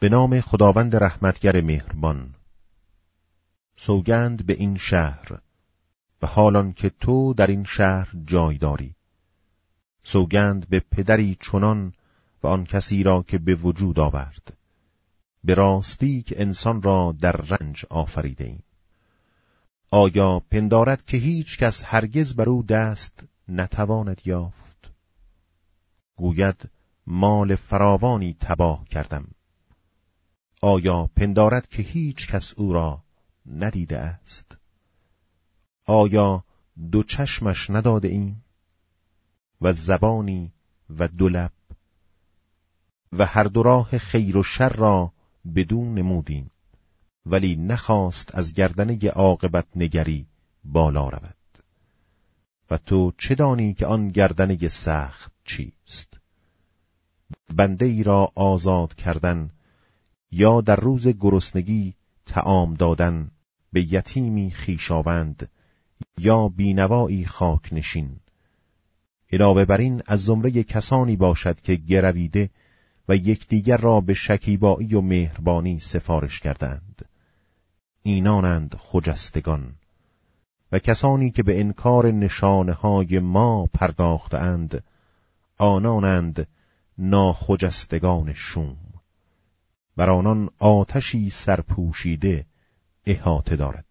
به نام خداوند رحمتگر مهربان. سوگند به این شهر و حالان که تو در این شهر جای داری. سوگند به پدری چنان و آن کسی را که به وجود آورد. به راستی که انسان را در رنج آفریده ایم آیا پندارد که هیچ کس هرگز بر او دست نتواند یافت؟ گوید مال فراوانی تباه کردم. آیا پندارد که هیچ کس او را ندیده است؟ آیا دو چشمش نداده ایم؟ و زبانی و دو لب؟ و هر دو راه خیر و شر را بدون نمودیم ولی نخواست از گردنه عاقبت نگری بالا رود. و تو چه دانی که آن گردنه سخت چیست؟ بنده ای را آزاد کردن یا در روز گرسنگی تعام دادن به یتیمی خیشاوند یا بینوایی خاک نشین علاوه بر این از زمره کسانی باشد که گرویده و یکدیگر را به شکیبایی و مهربانی سفارش کردند. اینانند خجستگان و کسانی که به انکار نشانه های ما پرداختند آنانند ناخجستگان شوم. بر آنان آتشی سرپوشیده احاطه دارد.